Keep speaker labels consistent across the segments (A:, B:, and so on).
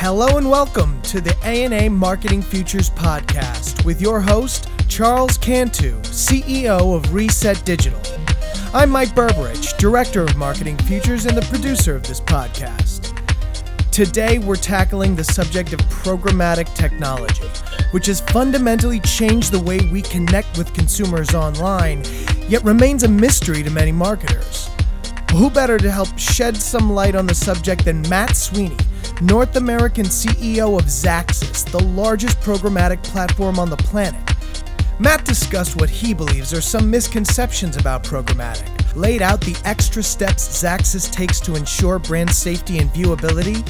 A: Hello and welcome to the ANA Marketing Futures podcast with your host Charles Cantu, CEO of Reset Digital. I'm Mike Berberich, Director of Marketing Futures and the producer of this podcast. Today we're tackling the subject of programmatic technology, which has fundamentally changed the way we connect with consumers online, yet remains a mystery to many marketers. Who better to help shed some light on the subject than Matt Sweeney, North American CEO of Xaxis, the largest programmatic platform on the planet. Matt discussed what he believes are some misconceptions about programmatic, laid out the extra steps Xaxis takes to ensure brand safety and viewability,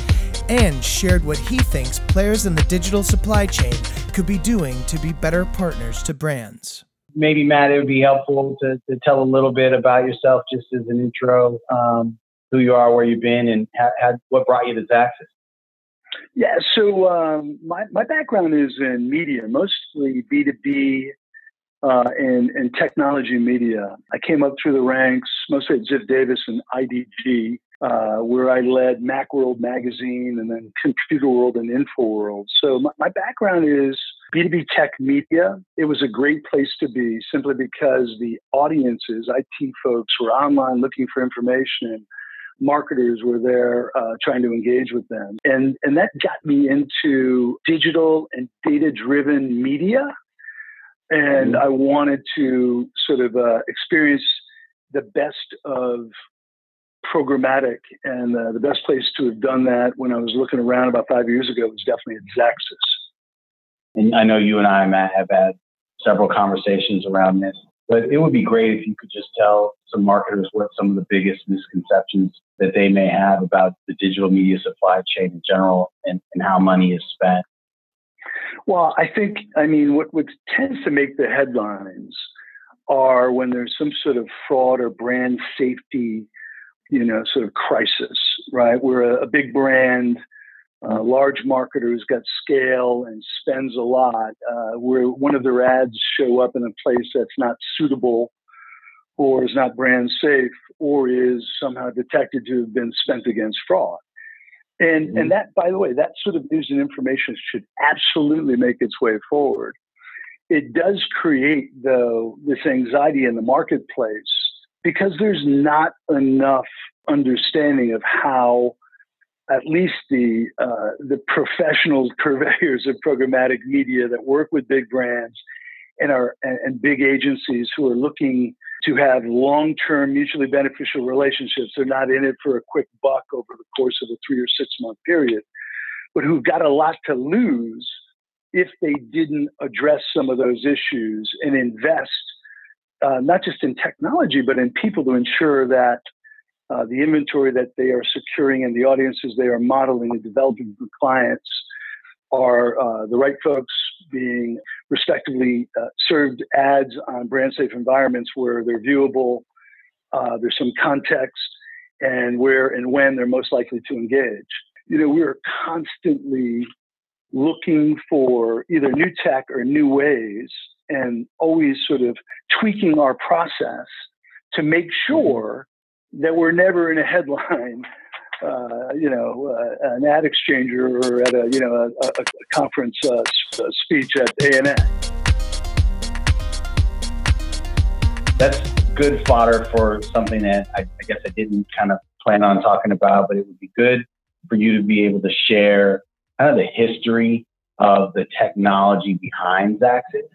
A: and shared what he thinks players in the digital supply chain could be doing to be better partners to brands.
B: Maybe, Matt, it would be helpful to, to tell a little bit about yourself just as an intro, um, who you are, where you've been, and ha- ha- what brought you to Xaxis.
C: Yeah, so um, my, my background is in media, mostly B2B uh, and, and technology media. I came up through the ranks, mostly at Ziff Davis and IDG, uh, where I led Macworld magazine and then Computer World and InfoWorld. So my, my background is B2B tech media. It was a great place to be simply because the audiences, IT folks, were online looking for information and marketers were there uh, trying to engage with them. And, and that got me into digital and data driven media. And mm-hmm. I wanted to sort of uh, experience the best of programmatic. And uh, the best place to have done that when I was looking around about five years ago was definitely at Xaxis.
B: And I know you and I, Matt, have had several conversations around this. But it would be great if you could just tell some marketers what some of the biggest misconceptions that they may have about the digital media supply chain in general and, and how money is spent.
C: Well, I think, I mean, what, what tends to make the headlines are when there's some sort of fraud or brand safety, you know, sort of crisis, right? Where a, a big brand uh, large marketer who's got scale and spends a lot, uh, where one of their ads show up in a place that's not suitable or is not brand safe or is somehow detected to have been spent against fraud. And, mm-hmm. and that, by the way, that sort of news and information should absolutely make its way forward. It does create, though, this anxiety in the marketplace because there's not enough understanding of how at least the uh, the professional purveyors of programmatic media that work with big brands and are and, big agencies who are looking to have long-term mutually beneficial relationships. They're not in it for a quick buck over the course of a three or six month period, but who've got a lot to lose if they didn't address some of those issues and invest uh, not just in technology but in people to ensure that uh, the inventory that they are securing and the audiences they are modeling and developing for clients are uh, the right folks being respectively uh, served ads on brand safe environments where they're viewable, uh, there's some context, and where and when they're most likely to engage. You know, we're constantly looking for either new tech or new ways and always sort of tweaking our process to make sure that we're never in a headline, uh, you know, uh, an AdExchanger or at a, you know, a, a, conference uh, speech at ANA.
B: That's good fodder for something that I, I guess I didn't kind of plan on talking about, but it would be good for you to be able to share kind of the history of the technology behind Xaxis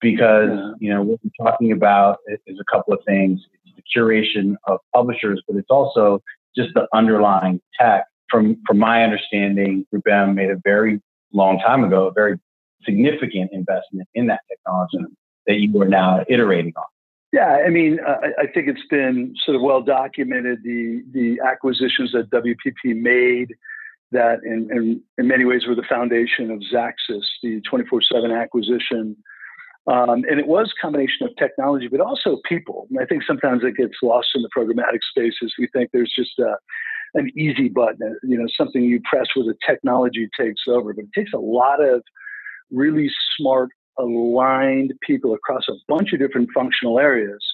B: because you know what we're talking about is a couple of things the curation of publishers, but it's also just the underlying tech. From from my understanding, Group GroupM made a very long time ago a very significant investment in that technology that you are now iterating on.
C: Yeah, I mean, uh, I think it's been sort of well documented the the acquisitions that WPP made that in, in, in many ways were the foundation of Xaxis, the 24/7 acquisition um, and it was a combination of technology, but also people. And I think sometimes it gets lost in the programmatic spaces. We think there's just a, an easy button, you know, something you press where the technology takes over. But it takes a lot of really smart, aligned people across a bunch of different functional areas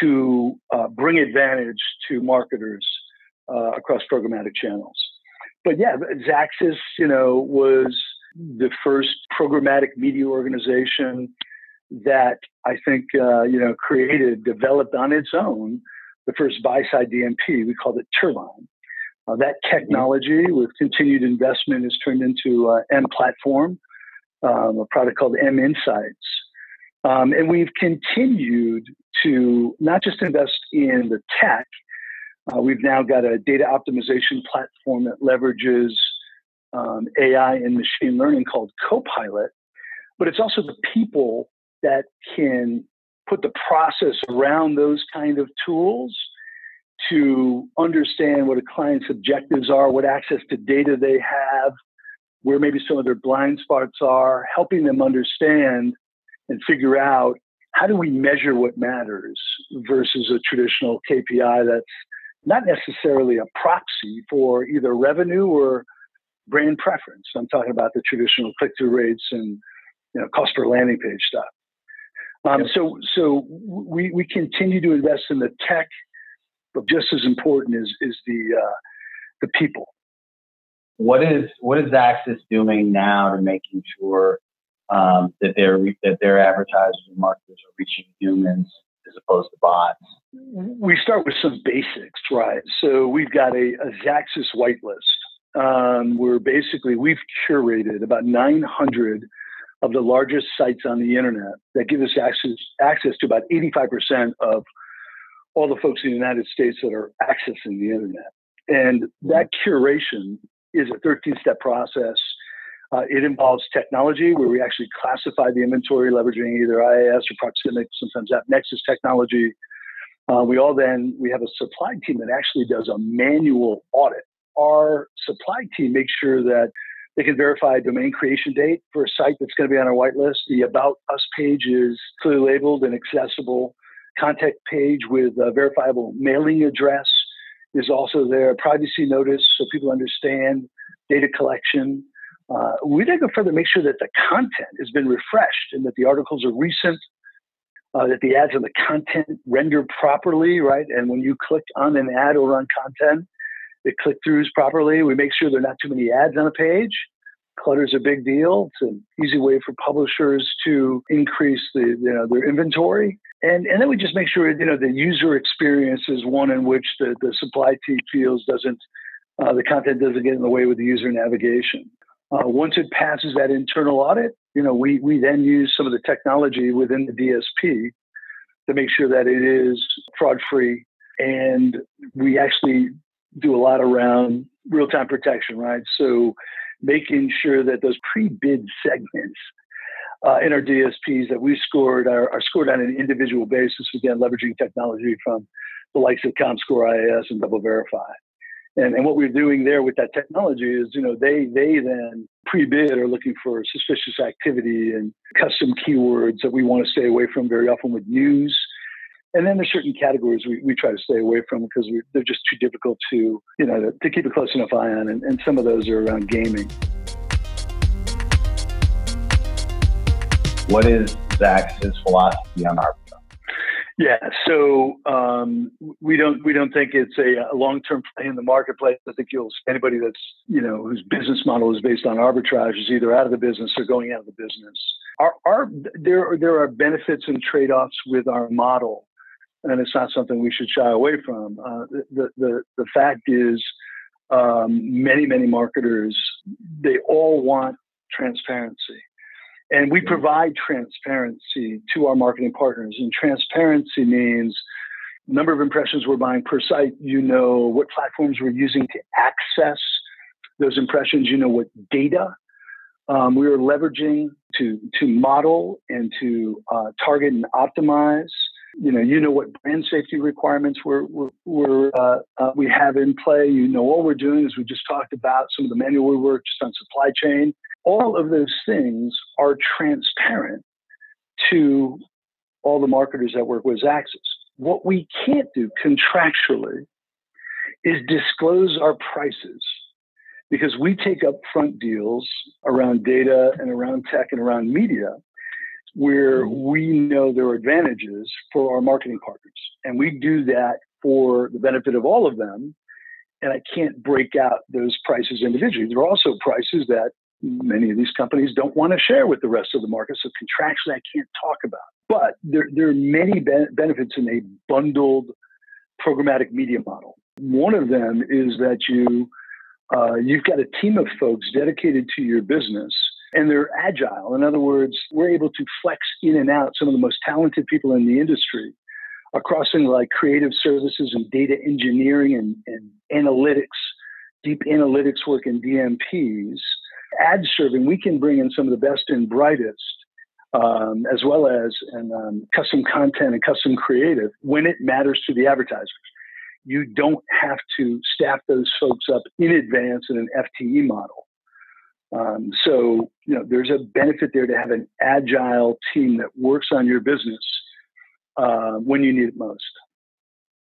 C: to uh, bring advantage to marketers uh, across programmatic channels. but yeah, Xaxis, you know, was the first programmatic media organization that I think uh, you know created, developed on its own the first buy side DMP. We called it Turbine. Uh, that technology, with continued investment, has turned into uh, M Platform, um, a product called M Insights. Um, and we've continued to not just invest in the tech, uh, we've now got a data optimization platform that leverages um, AI and machine learning called Copilot, but it's also the people that can put the process around those kind of tools to understand what a client's objectives are, what access to data they have, where maybe some of their blind spots are, helping them understand and figure out how do we measure what matters versus a traditional KPI that's not necessarily a proxy for either revenue or brand preference. I'm talking about the traditional click-through rates and you know cost per landing page stuff. Um, yep. So so we we continue to invest in the tech, but just as important is is the uh, the people.
B: What is what is Xaxis doing now to making sure um, that their that their advertisers and marketers are reaching humans as opposed to bots?
C: We start with some basics, right? So we've got a, a Xaxis whitelist. Um, where basically we've curated about 900 of the largest sites on the internet that give us access access to about 85% of all the folks in the United States that are accessing the internet. And that curation is a 13 step process uh, it involves technology where we actually classify the inventory leveraging either IAS or Proximic, sometimes AppNexus technology. Uh, we all then we have a supply team that actually does a manual audit. Our supply team makes sure that they can verify a domain creation date for a site that's going to be on our whitelist. The About Us page is clearly labeled and accessible. Contact page with a verifiable mailing address is also there. Privacy notice so people understand data collection. Uh, we then go further, make sure that the content has been refreshed and that the articles are recent, uh, that the ads and the content render properly, right? And when you click on an ad or on content, it click throughs properly. We make sure there are not too many ads on a page. Clutter is a big deal. It's an easy way for publishers to increase the you know their inventory. And, and then we just make sure you know the user experience is one in which the, the supply team feels doesn't uh, the content doesn't get in the way with the user navigation. Uh, once it passes that internal audit, you know, we, we then use some of the technology within the DSP to make sure that it is fraud free. And we actually do a lot around real time protection, right? So making sure that those pre bid segments uh, in our DSPs that we scored are, are, scored on an individual basis, again, leveraging technology from the likes of ComScore IAS and DoubleVerify. And, and what we're doing there with that technology is, you know, they they then pre-bid are looking for suspicious activity and custom keywords that we want to stay away from very often with news. And then there's certain categories we, we try to stay away from because we, they're just too difficult to, you know, to, to keep a close enough eye on. And, and some of those are around gaming.
B: What is Zach's philosophy on our
C: yeah, so um, we don't we don't think it's a, a long term play in the marketplace. I think you'll anybody that's you know whose business model is based on arbitrage is either out of the business or going out of the business. Our, our there there are benefits and trade offs with our model, and it's not something we should shy away from. Uh, the, the the fact is, um, many many marketers they all want transparency and we provide transparency to our marketing partners. And transparency means number of impressions we're buying per site, you know what platforms we're using to access those impressions, you know what data um, we are leveraging to, to model and to uh, target and optimize. You know, you know what brand safety requirements we're, we're, uh, uh, we have in play. You know, all we're doing is we just talked about some of the manual work just on supply chain all of those things are transparent to all the marketers that work with Xaxis. What we can't do contractually is disclose our prices because we take up front deals around data and around tech and around media where we know there are advantages for our marketing partners. And we do that for the benefit of all of them and I can't break out those prices individually. There are also prices that many of these companies don't want to share with the rest of the market. So contractually, I can't talk about. But there, there are many be- benefits in a bundled programmatic media model. One of them is that you uh, you've got a team of folks dedicated to your business and they're agile. In other words, we're able to flex in and out some of the most talented people in the industry across things like creative services and data engineering and, and analytics, deep analytics work and DMPs. Ad serving, we can bring in some of the best and brightest, um, as well as and, um, custom content and custom creative when it matters to the advertisers. You don't have to staff those folks up in advance in an FTE model. Um, so, you know, there's a benefit there to have an agile team that works on your business uh, when you need it most.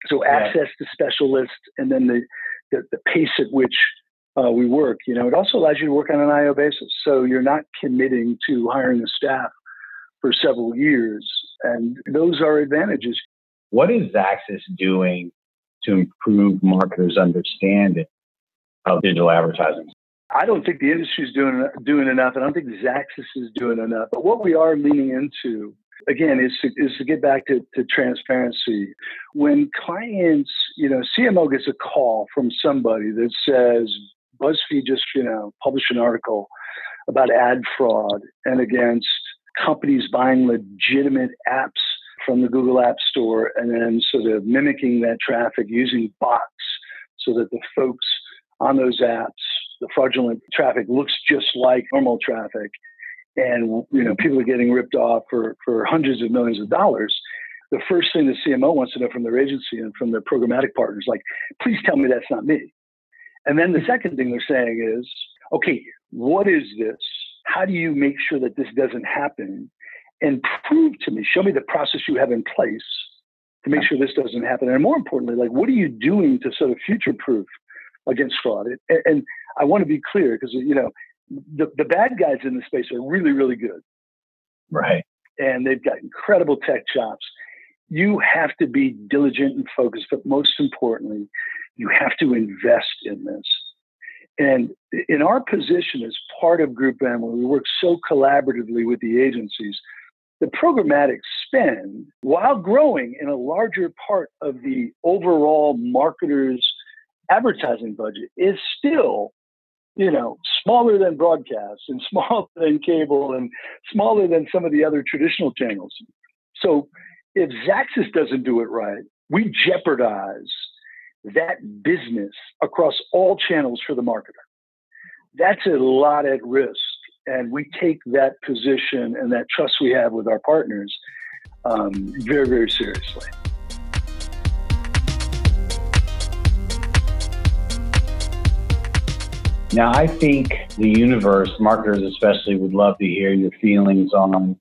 C: So yeah. access to specialists and then the, the, the pace at which uh, we work, you know, it also allows you to work on an IO basis. So you're not committing to hiring a staff for several years. And those are advantages.
B: What is Xaxis doing to improve marketers' understanding of digital advertising?
C: I don't think the industry is doing doing enough. I don't think Xaxis is doing enough. But what we are leaning into again is to, is to get back to, to transparency. When clients, you know, CMO gets a call from somebody that says BuzzFeed just, you know, published an article about ad fraud and against companies buying legitimate apps from the Google App Store and then sort of mimicking that traffic using bots so that the folks on those apps, the fraudulent traffic looks just like normal traffic. And you know people are getting ripped off for for hundreds of millions of dollars. The first thing the cmo wants to know from their agency and from their programmatic partners like please tell me that's not me. And then the second thing they're saying is okay what is this? How do you make sure that this doesn't happen? And prove to me show me the process you have in place to make sure this doesn't happen. And more importantly like what are you doing to sort of future proof against fraud? And, and i want to be clear because you know the, the bad guys in the space are really, really good.
B: Right.
C: And they've got incredible tech chops. You have to be diligent and focused, but most importantly, you have to invest in this. And in our position as part of Group M, where we work so collaboratively with the agencies, the programmatic spend, while growing in a larger part of the overall marketer's advertising budget, is still you know, smaller than broadcast and smaller than cable and smaller than some of the other traditional channels. So if Xaxis doesn't do it right, we jeopardize that business across all channels for the marketer. That's a lot at risk. And we take that position and that trust we have with our partners um, very, very seriously.
B: Now, I think the universe, marketers especially, would love to hear your feelings on,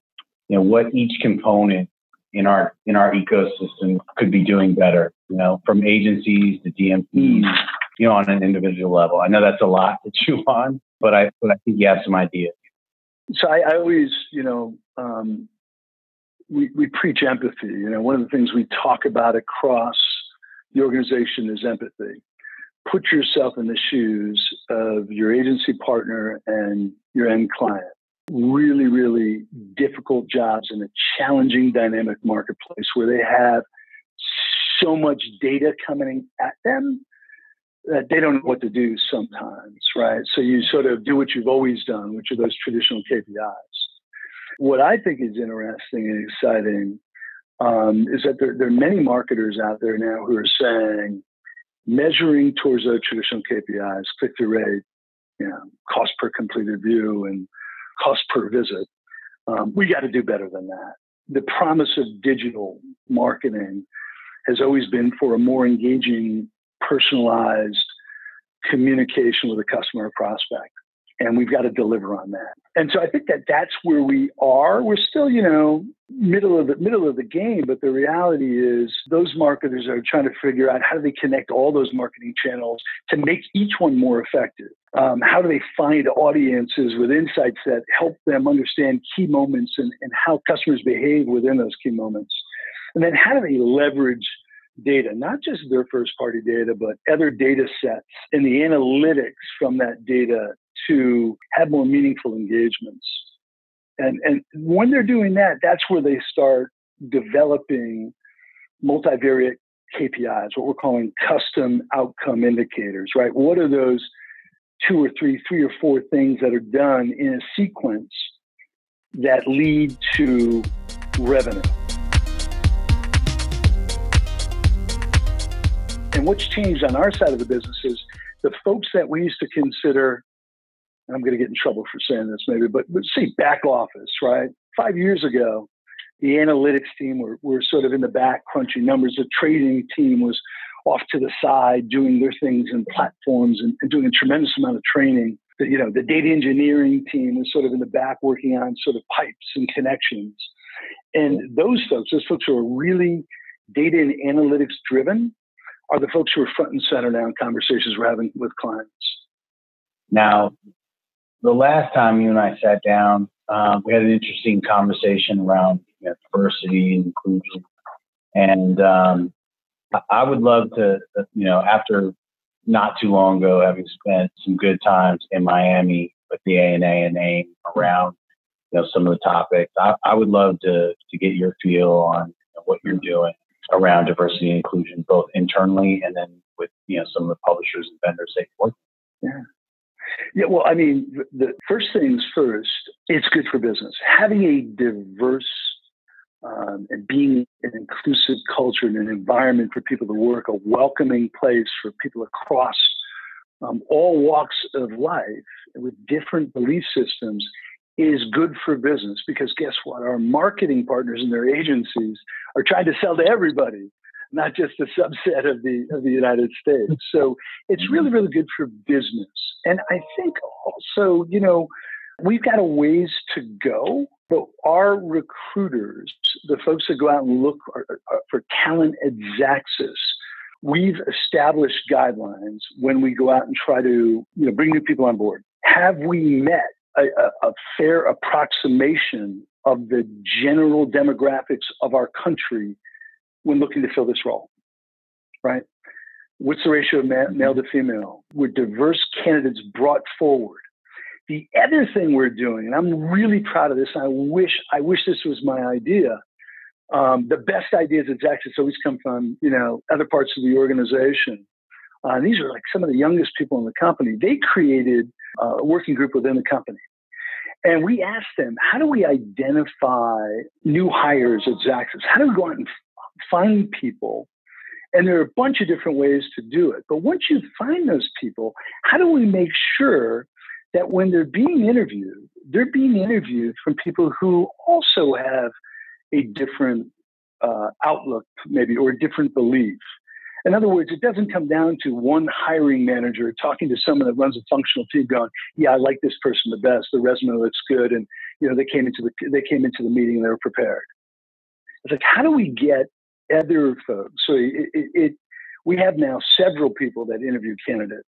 B: you know, what each component in our in our ecosystem could be doing better. You know, from agencies to DMPs, you know, on an individual level. I know that's a lot to chew on, but I but I think you have some ideas.
C: So I, I always, you know, um, we we preach empathy. You know, one of the things we talk about across the organization is empathy put yourself in the shoes of your agency partner and your end client. Really, really difficult jobs in a challenging dynamic marketplace where they have so much data coming at them that they don't know what to do sometimes, right? So you sort of do what you've always done, which are those traditional KPIs. What I think is interesting and exciting um, is that there, there are many marketers out there now who are saying, measuring towards those traditional KPIs, click through rate, you know, cost per completed view, and cost per visit. Um, we got to do better than that. The promise of digital marketing has always been for a more engaging, personalized communication with a customer or prospect and we've got to deliver on that. And so I think that that's where we are. We're still, you know, middle of the middle of the game, but the reality is those marketers are trying to figure out how do they connect all those marketing channels to make each one more effective. Um, how do they find audiences with insights that help them understand key moments and, and how customers behave within those key moments? And then how do they leverage data, not just their first party data, but other data sets and the analytics from that data to have more meaningful engagements. And, and when they're doing that, that's where they start developing multivariate KPIs, what we're calling custom outcome indicators, right? What are those two or three, three or four things that are done in a sequence that lead to revenue? And what's changed on our side of the business is the folks that we used to consider, and I'm going to get in trouble for saying this maybe, but, but see back office, right? Five years ago, the analytics team were, were sort of in the back crunching numbers. The trading team was off to the side doing their things in platforms and, and doing a tremendous amount of training. The, you know, the data engineering team was sort of in the back working on sort of pipes and connections. And those folks, those folks who are really data and analytics driven, are the folks who are front and center now in conversations we're having with clients.
B: Now, the last time you and I sat down, um, we had an interesting conversation around you know, diversity and inclusion. And um, I would love to, you know, after not too long ago, having spent some good times in Miami with the ANA and AIM around, you know, some of the topics, I, I would love to to get your feel on what you're doing around diversity and inclusion, both internally and then with you know some of the publishers and vendors you work.
C: With. Yeah. Yeah, well, I mean, the first things first, it's good for business. Having a diverse um, and being an inclusive culture and an environment for people to work, a welcoming place for people across um, all walks of life with different belief systems is good for business because guess what? Our marketing partners and their agencies are trying to sell to everybody, not just a subset of the of the United States. So it's mm-hmm. really, really good for business. And I think also, you know, we've got a ways to go but our recruiters, the folks that go out and look for talent at Xaxis, we've established guidelines when we go out and try to you know, bring new people on board. Have we met a, a, a fair approximation of the general demographics of our country when looking to fill this role? Right? What's the ratio of male to female? Were diverse candidates brought forward? The other thing we're doing, and I'm really proud of this, I wish I wish this was my idea. Um, the best ideas at Xaxis always come from you know other parts of the organization. Uh, these are like some of the youngest people in the company. They created a working group within the company. And we asked them, how do we identify new hires at Xaxis? How do we go out and find people? And there are a bunch of different ways to do it. But once you find those people, how do we make sure that when they're being interviewed, they're being interviewed from people who also have a different uh, outlook, maybe, or a different belief. In other words, it doesn't come down to one hiring manager talking to someone that runs a functional team, going, "Yeah, I like this person the best. The resume looks good, and you know they came into the they came into the meeting and they were prepared." It's like, how do we get other folks? So it, it, it we have now several people that interview candidates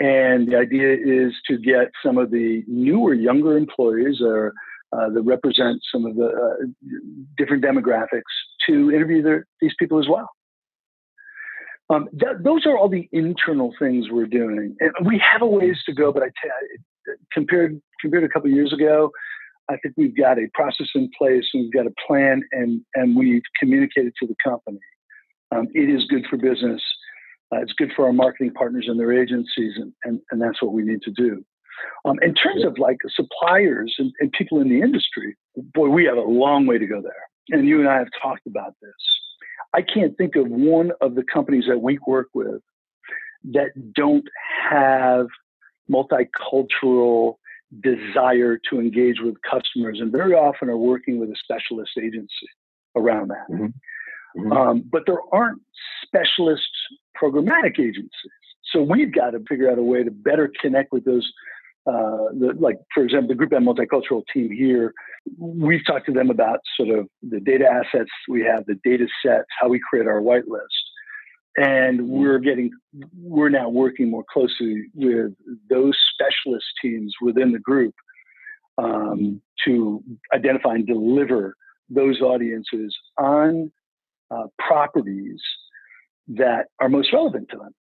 C: and the idea is to get some of the newer, younger employees or uh, that represent some of the uh, different demographics to interview their, these people as well. Um, th- those are all the internal things we're doing, and we have a ways to go. But I compared compared to a couple years ago, I think we've got a process in place, and we've got a plan, and and we've communicated to the company. Um, it is good for business uh, it's good for our marketing partners and their agencies, and, and, and that's what we need to do. Um, in terms of like suppliers and, and people in the industry, boy, we have a long way to go there. And you and I have talked about this. I can't think of one of the companies that we work with that don't have multicultural desire to engage with customers and very often are working with a specialist agency around that. Mm-hmm. Mm-hmm. Um, but there aren't specialist programmatic agencies. So we've got to figure out a way to better connect with those. Uh, the, like, for example, the GroupM Multicultural team here, we've talked to them about sort of the data assets we have, the data sets, how we create our whitelist. And we're getting, we're now working more closely with those specialist teams within the group um, to identify and deliver those audiences on uh, properties that are most relevant to them.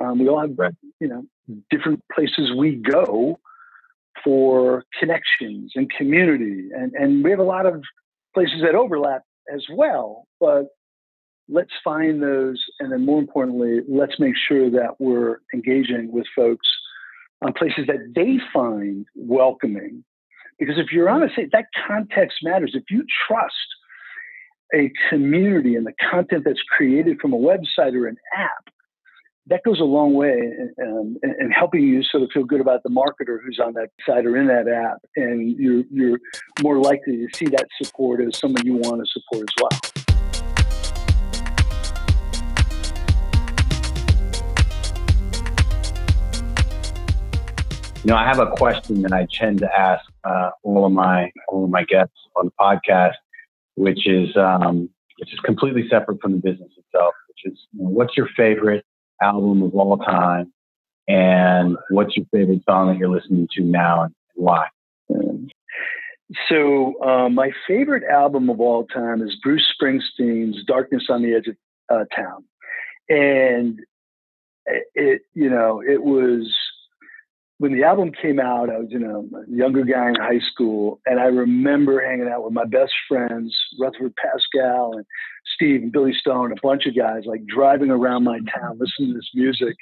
C: Um, we all have, right. you know, different places we go for connections and community, and and we have a lot of places that overlap as well. But let's find those, and then more importantly, let's make sure that we're engaging with folks on places that they find welcoming. Because if you're honest, that context matters. If you trust a community and the content that's created from a website or an app, that goes a long way in, um, in, in, helping you sort of feel good about the marketer who's on that site or in that app. And you're, you're more likely to see that support as someone you want to support as well.
B: You know, I have a question that I tend to ask uh, all of my all of my guests on the podcast, which is um, which is completely separate from the business itself. Which is, you know, what's your favorite album of all time, and what's your favorite song that you're listening to now, and why?
C: So, uh, my favorite album of all time is Bruce Springsteen's "Darkness on the Edge of uh, Town," and it, you know, it was when the album came out, I was you know a younger guy in high school, and I remember hanging out with my best friends, Rutherford Pascal and Steve and Billy Stone, a bunch of guys, like driving around my town, listening to this music,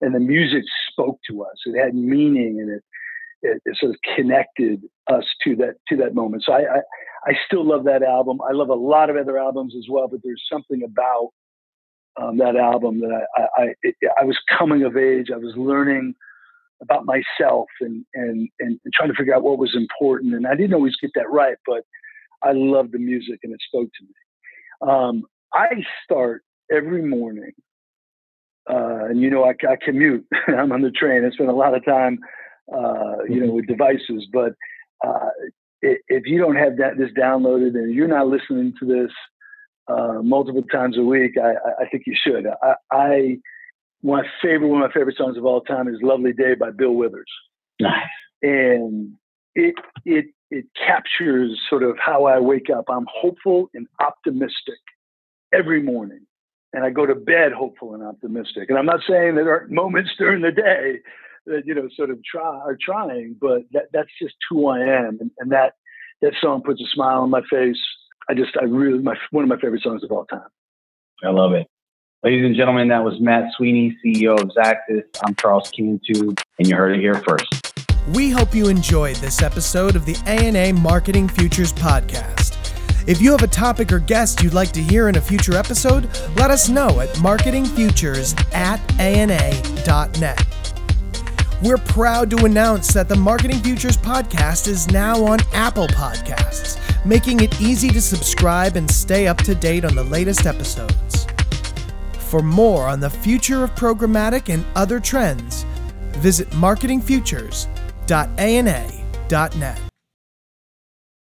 C: and the music spoke to us. It had meaning, and it it, it sort of connected us to that to that moment. So I, I I still love that album. I love a lot of other albums as well, but there's something about um, that album that I I, I, it, I was coming of age. I was learning about myself and, and, and trying to figure out what was important. And I didn't always get that right, but I loved the music and it spoke to me. Um, I start every morning, uh, and you know, I, I commute. I'm on the train. I spend a lot of time, uh, you know, mm-hmm. with devices. But uh, if you don't have that this downloaded and you're not listening to this uh, multiple times a week, I, I think you should. I, I my favorite one of my favorite songs of all time is "Lovely Day" by Bill Withers.
B: Nice.
C: And it it it captures sort of how I wake up. I'm hopeful and optimistic every morning, and I go to bed hopeful and optimistic. And I'm not saying there aren't moments during the day that you know sort of try are trying, but that that's just who I am, and, and that that song puts a smile on my face. I just I really my one of my favorite songs of all time.
B: I love it. Ladies and gentlemen, that was Matt Sweeney, CEO of Xaxis. I'm Charles Cantu, and you heard it here first.
A: We hope you enjoyed this episode of the ANA Marketing Futures Podcast. If you have a topic or guest you'd like to hear in a future episode, let us know at marketingfutures at ana.net. We're proud to announce that the Marketing Futures Podcast is now on Apple Podcasts, making it easy to subscribe and stay up to date on the latest episodes. For more on the future of programmatic and other trends, visit marketingfutures.ana.net.